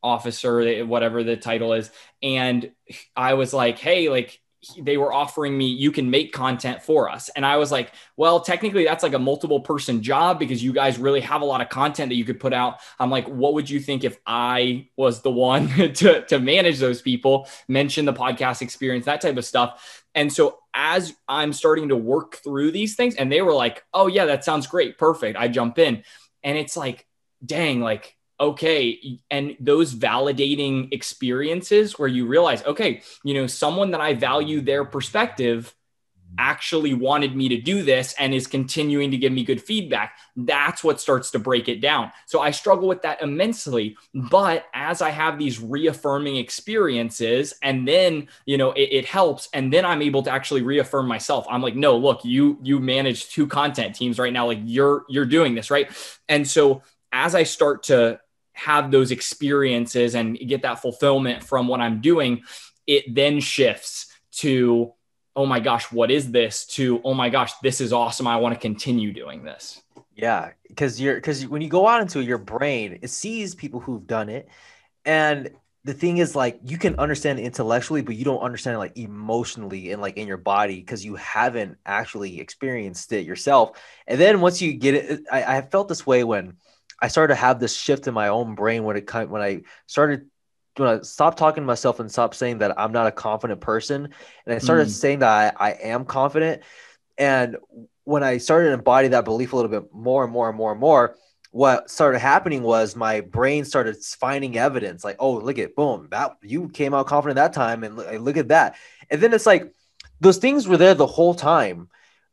officer whatever the title is. And I was like hey like they were offering me you can make content for us. And i was like well technically that's like a multiple person job because you guys really have a lot of content that you could put out. I'm like what would you think if i was the one to, to manage those people mention the podcast experience that type of stuff? And so as i'm starting to work through these things and they were like oh yeah that sounds great. Perfect. I jump in. And it's like dang like okay and those validating experiences where you realize okay you know someone that i value their perspective actually wanted me to do this and is continuing to give me good feedback that's what starts to break it down. So i struggle with that immensely but as i have these reaffirming experiences and then you know it, it helps and then i'm able to actually reaffirm myself. I'm like no look you you manage two content teams right now. Like you're you're doing this right? And so as i start to have those experiences and get that fulfillment from what I'm doing, it then shifts to, oh my gosh, what is this? To, oh my gosh, this is awesome. I want to continue doing this. Yeah. Cause you're, cause when you go out into your brain, it sees people who've done it. And the thing is like you can understand intellectually but you don't understand it like emotionally and like in your body because you haven't actually experienced it yourself and then once you get it I, I felt this way when I started to have this shift in my own brain when it when I started when I stopped talking to myself and stopped saying that I'm not a confident person, and I started mm. saying that I, I am confident. And when I started to embody that belief a little bit more and more and more and more, what started happening was my brain started finding evidence like, oh, look at boom, that you came out confident that time, and look, look at that. And then it's like those things were there the whole time.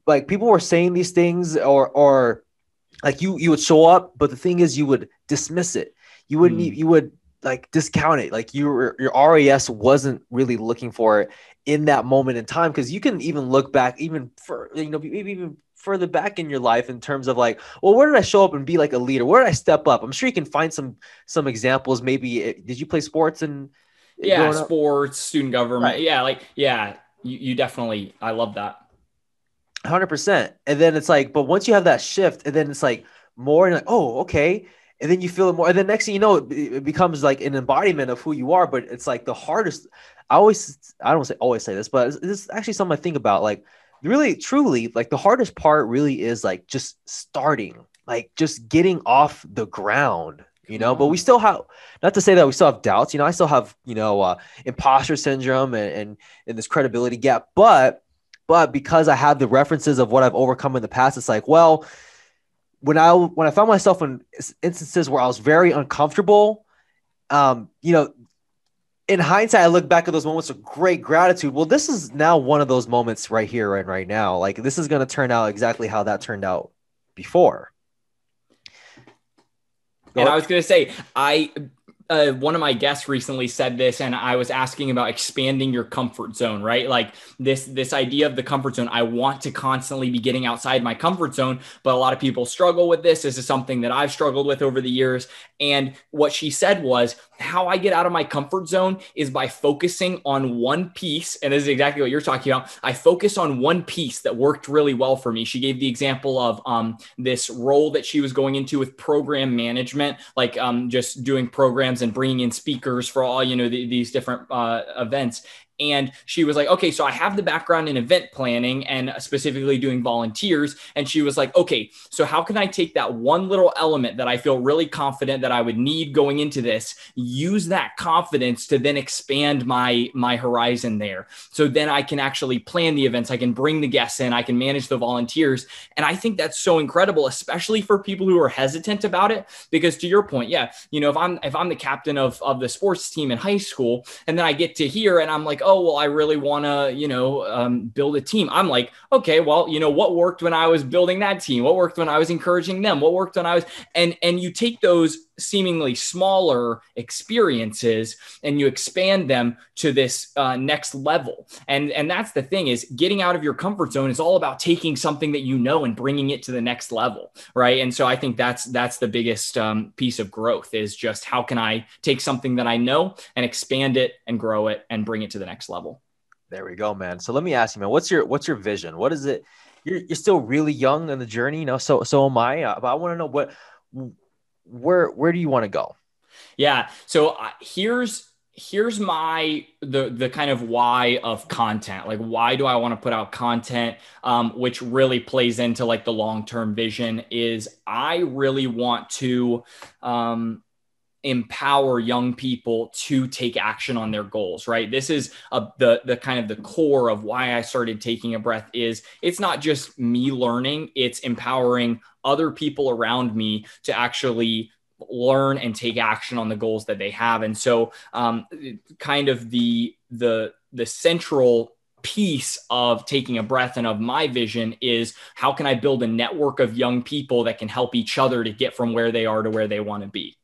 Like people were saying these things or or like you you would show up, but the thing is you would dismiss it. You wouldn't mm. you would like discount it. Like your your RAS wasn't really looking for it in that moment in time because you can even look back even for you know maybe even further back in your life in terms of like well where did i show up and be like a leader where did i step up i'm sure you can find some some examples maybe it, did you play sports and yeah sports student government right. yeah like yeah you, you definitely i love that Hundred percent. And then it's like, but once you have that shift, and then it's like more, and like, oh, okay. And then you feel it more, and then next thing you know, it, it becomes like an embodiment of who you are. But it's like the hardest. I always, I don't say always say this, but this is actually something I think about. Like, really, truly, like the hardest part really is like just starting, like just getting off the ground. you know, but we still have not to say that we still have doubts, you know, I still have, you know, uh, imposter syndrome and, and, and this credibility gap, but, but because I have the references of what I've overcome in the past, it's like, well, when I, when I found myself in instances where I was very uncomfortable, um, you know, in hindsight, I look back at those moments of great gratitude. Well, this is now one of those moments right here and right now. Like this is going to turn out exactly how that turned out before. Go and I was going to say, I uh, one of my guests recently said this and i was asking about expanding your comfort zone right? Like this this idea of the comfort zone i want to constantly be getting outside my comfort zone but a lot of people struggle with this. This is something that i've struggled with over the years. And what she said was how i get out of my comfort zone is by focusing on one piece and this is exactly what you're talking about. I focus on one piece that worked really well for me. She gave the example of um, this role that she was going into with program management like um, just doing programs and bringing in speakers for all you know the, these different uh, events and she was like, okay, so I have the background in event planning and specifically doing volunteers. And she was like, okay, so how can I take that one little element that I feel really confident that I would need going into this, use that confidence to then expand my my horizon there. So then I can actually plan the events, I can bring the guests in, I can manage the volunteers. And I think that's so incredible, especially for people who are hesitant about it. Because to your point, yeah, you know, if I'm if I'm the captain of, of the sports team in high school, and then I get to here and I'm like, well, I really want to, you know, um, build a team. I'm like, okay, well, you know, what worked when I was building that team? What worked when I was encouraging them? What worked when I was, and, and you take those seemingly smaller experiences and you expand them to this uh, next level and and that's the thing is getting out of your comfort zone is all about taking something that you know and bringing it to the next level right and so i think that's that's the biggest um, piece of growth is just how can i take something that i know and expand it and grow it and bring it to the next level there we go man so let me ask you man what's your what's your vision what is it you're, you're still really young in the journey you know so so am i uh, but i want to know what where where do you want to go? Yeah. So uh, here's here's my the the kind of why of content like why do i want to put out content um, which really plays into like the long-term vision is i really want to um, empower young people to take action on their goals right? This is a, the the kind of the core of why i started taking a breath is it's not just me learning it's empowering other people around me to actually learn and take action on the goals that they have. And so um, kind of the the the central piece of taking a breath and of my vision is how can i build a network of young people that can help each other to get from where they are to where they want to be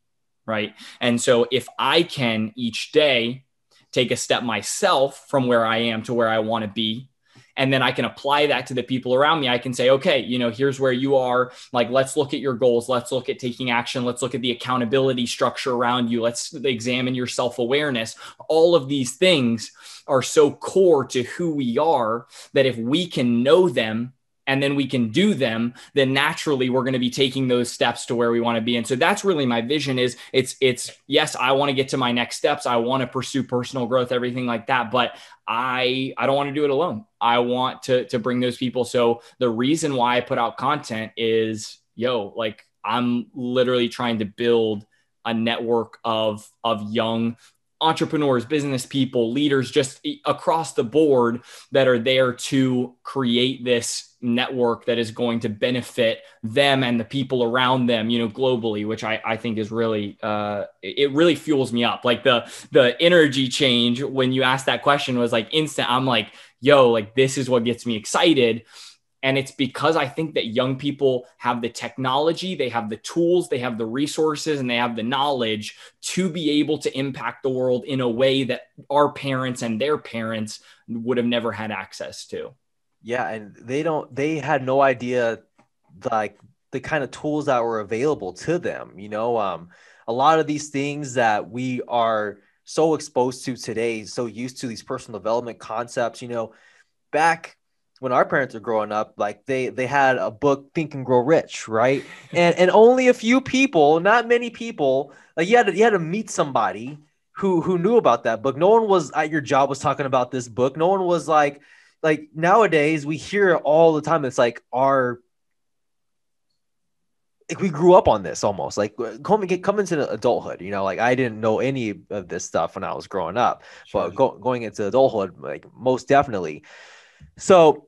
right and so if i can each day take a step myself from where i am to where i want to be and then I can apply that to the people around me. I can say, okay, you know, here's where you are. Like, let's look at your goals. Let's look at taking action. Let's look at the accountability structure around you. Let's examine your self awareness. All of these things are so core to who we are that if we can know them and then we can do them then naturally we're going to be taking those steps to where we want to be. And so that's really my vision is it's it's yes i want to get to my next steps. I want to pursue personal growth everything like that but i i don't want to do it alone. I want to to bring those people. So the reason why i put out content is yo like i'm literally trying to build a network of of young entrepreneurs, business people, leaders just across the board that are there to create this network that is going to benefit them and the people around them, you know, globally, which I, I think is really, uh, it really fuels me up. Like the, the energy change when you asked that question was like instant. I'm like, yo, like this is what gets me excited and it's because I think that young people have the technology, they have the tools, they have the resources, and they have the knowledge to be able to impact the world in a way that our parents and their parents would have never had access to. Yeah. And they don't, they had no idea like the kind of tools that were available to them. You know, um, a lot of these things that we are so exposed to today, so used to these personal development concepts, you know, back when our parents were growing up, like they they had a book Think and Grow Rich, right? and and only a few people, not many people, like you had to, you had to meet somebody who who knew about that book. No one was at your job was talking about this book. No one was like like nowadays we hear it all the time. It's like our like we grew up on this almost like uh, coming come into adulthood you know like i didn't know any of this stuff when i was growing up sure. but go, going into adulthood like most definitely so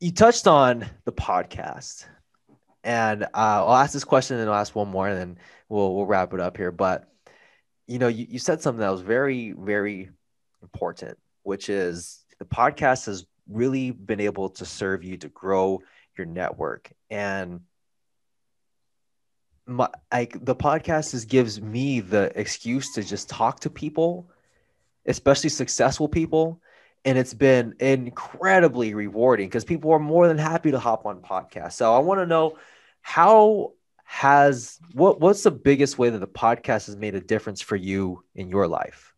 you touched on the podcast and uh, i'll ask this question and i'll ask one more and then we'll we'll wrap it up here. But you know you, you said something that was very very important which is the podcast has really been able to serve you to grow your network. And my like the podcast is gives me the excuse to just talk to people especially successful people and it's been incredibly rewarding because people are more than happy to hop on podcasts. So i want to know how has what what's the biggest way that the podcast has made a difference for you in your life?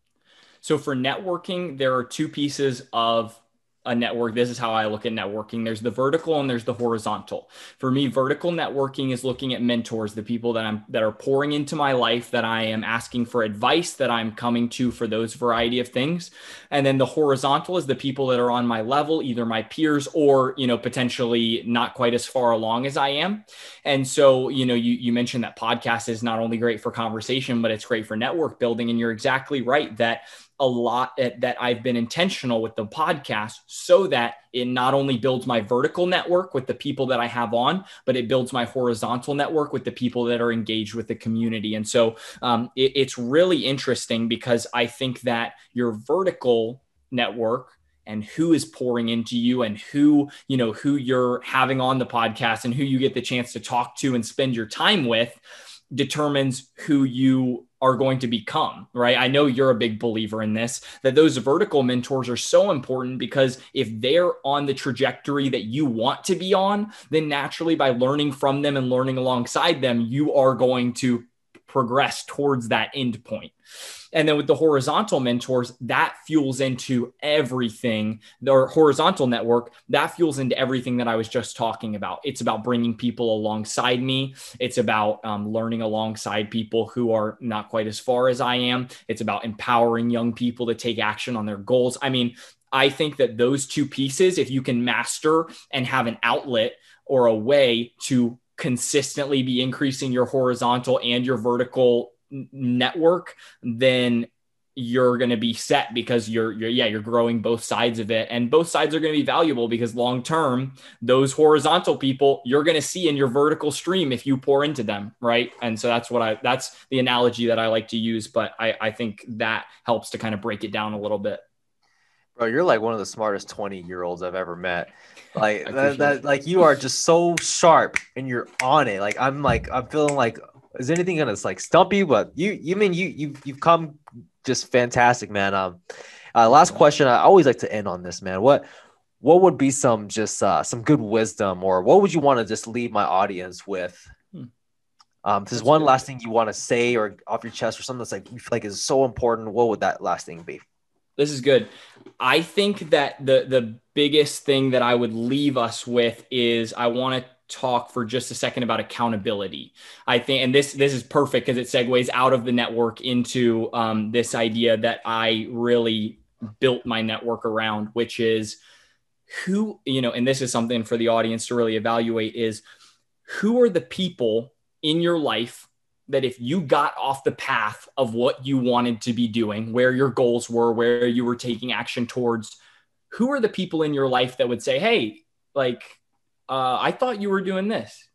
So for networking there are two pieces of a network. This is how I look at networking. There's the vertical and there's the horizontal. For me, vertical networking is looking at mentors, the people that I'm that are pouring into my life, that I am asking for advice, that I'm coming to for those variety of things. And then the horizontal is the people that are on my level, either my peers or, you know, potentially not quite as far along as I am. And so, you know, you you mentioned that podcast is not only great for conversation, but it's great for network building. And you're exactly right that a lot that I've been intentional with the podcast so that it not only builds my vertical network with the people that I have on, but it builds my horizontal network with the people that are engaged with the community. And so um, it, it's really interesting because I think that your vertical network and who is pouring into you and who you know who you're having on the podcast and who you get the chance to talk to and spend your time with determines who you are going to become, right? I know you're a big believer in this, that those vertical mentors are so important because if they're on the trajectory that you want to be on, then naturally by learning from them and learning alongside them, you are going to progress towards that end point. And then with the horizontal mentors, that fuels into everything. The horizontal network, that fuels into everything that I was just talking about. It's about bringing people alongside me. It's about um, learning alongside people who are not quite as far as I am. It's about empowering young people to take action on their goals. I mean, I think that those two pieces, if you can master and have an outlet or a way to consistently be increasing your horizontal and your vertical network, then you're going to be set because you're, you're yeah you're growing both sides of it. And both sides are going to be valuable because long term those horizontal people you're going to see in your vertical stream if you pour into them right? And so that's what i that's the analogy that i like to use but i i think that helps to kind of break it down a little bit. Bro you're like one of the smartest 20 year olds i've ever met like that, that like you are just so sharp and you're on it like i'm like i'm feeling like is anything gonna like stump you? But you, you mean you, you've, you've come just fantastic, man. Um, uh, last question. I always like to end on this, man. What, what would be some just uh, some good wisdom, or what would you want to just leave my audience with? Hmm. Um, if there's one good. last thing you want to say or off your chest, or something that's like you feel like is so important, what would that last thing be? This is good. I think that the the biggest thing that I would leave us with is I want to talk for just a second about accountability. I think, and this this is perfect because it segues out of the network into um, this idea that I really built my network around, which is who you know, and this is something for the audience to really evaluate: is who are the people in your life that if you got off the path of what you wanted to be doing, where your goals were, where you were taking action towards, who are the people in your life that would say, "Hey, like." uh, I thought you were doing this.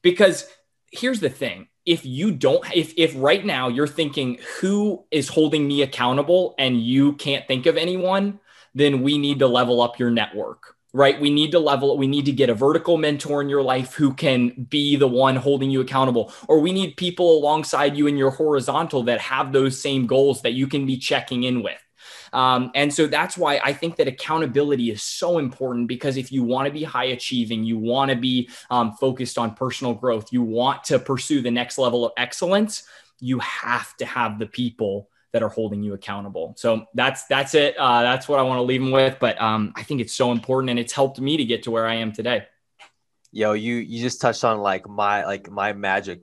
Because here's the thing if you don't if if right now you're thinking who is holding me accountable and you can't think of anyone then we need to level up your network right? We need to level we need to get a vertical mentor in your life who can be the one holding you accountable. Or we need people alongside you in your horizontal that have those same goals that you can be checking in with. Um, and so that's why I think that accountability is so important because if you want to be high achieving, you want to be um, focused on personal growth, you want to pursue the next level of excellence, you have to have the people that are holding you accountable. So that's that's it. Uh, that's what I want to leave them with. But um, I think it's so important, and it's helped me to get to where I am today. Yo, you you just touched on like my like my magic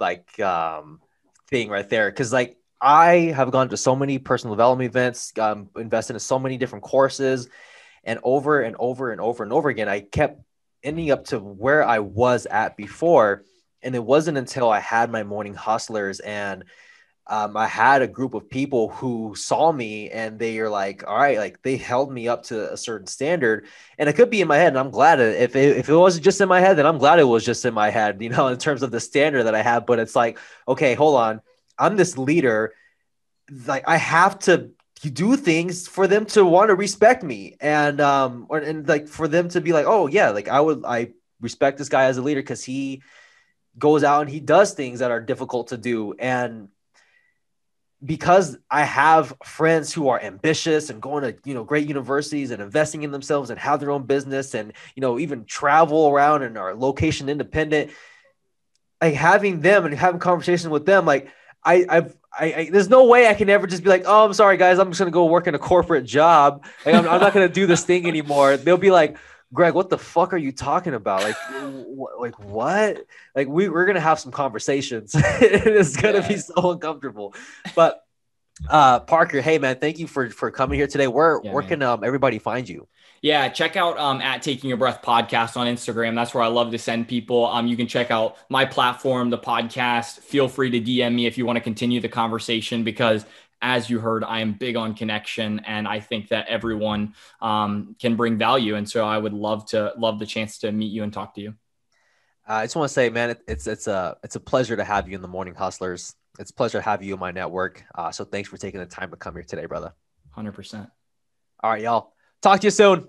like um thing right there because like I have gone to so many personal development events, um, invested in so many different courses, and over and over and over and over again, I kept ending up to where I was at before. And it wasn't until I had my morning hustlers and um, I had a group of people who saw me and they are like, all right, like they held me up to a certain standard. And it could be in my head. And I'm glad if it, if it wasn't just in my head, then I'm glad it was just in my head, you know, in terms of the standard that I have. But it's like, okay, hold on. I'm this leader. Like I have to do things for them to want to respect me and um or and like for them to be like oh yeah like i would i respect this guy as a leader because he goes out and he does things that are difficult to do and because I have friends who are ambitious and going to you know great universities and investing in themselves and have their own business and you know even travel around and are location independent, like having them and having conversations with them, like I I've I, I, there's no way I can ever just be like, oh, I'm sorry, guys, I'm just gonna go work in a corporate job. Like, I'm, I'm not gonna do this thing anymore. They'll be like, Greg, what the fuck are you talking about? Like, wh- like what? Like we we're gonna have some conversations. it's gonna yeah. be so uncomfortable. But uh, Parker, hey man, thank you for for coming here today. Where yeah, where man. can um everybody find you? Yeah, check out um, at Taking a Breath podcast on Instagram. That's where I love to send people. Um, you can check out my platform, the podcast. Feel free to DM me if you want to continue the conversation because as you heard, I am big on connection, and I think that everyone um, can bring value. And so, I would love to love the chance to meet you and talk to you. Uh, I just want to say, man, it, it's it's a it's a pleasure to have you in the Morning Hustlers. It's a pleasure to have you in my network. Uh, so thanks for taking the time to come here today, brother. Hundred percent. All right, y'all. Talk to you soon.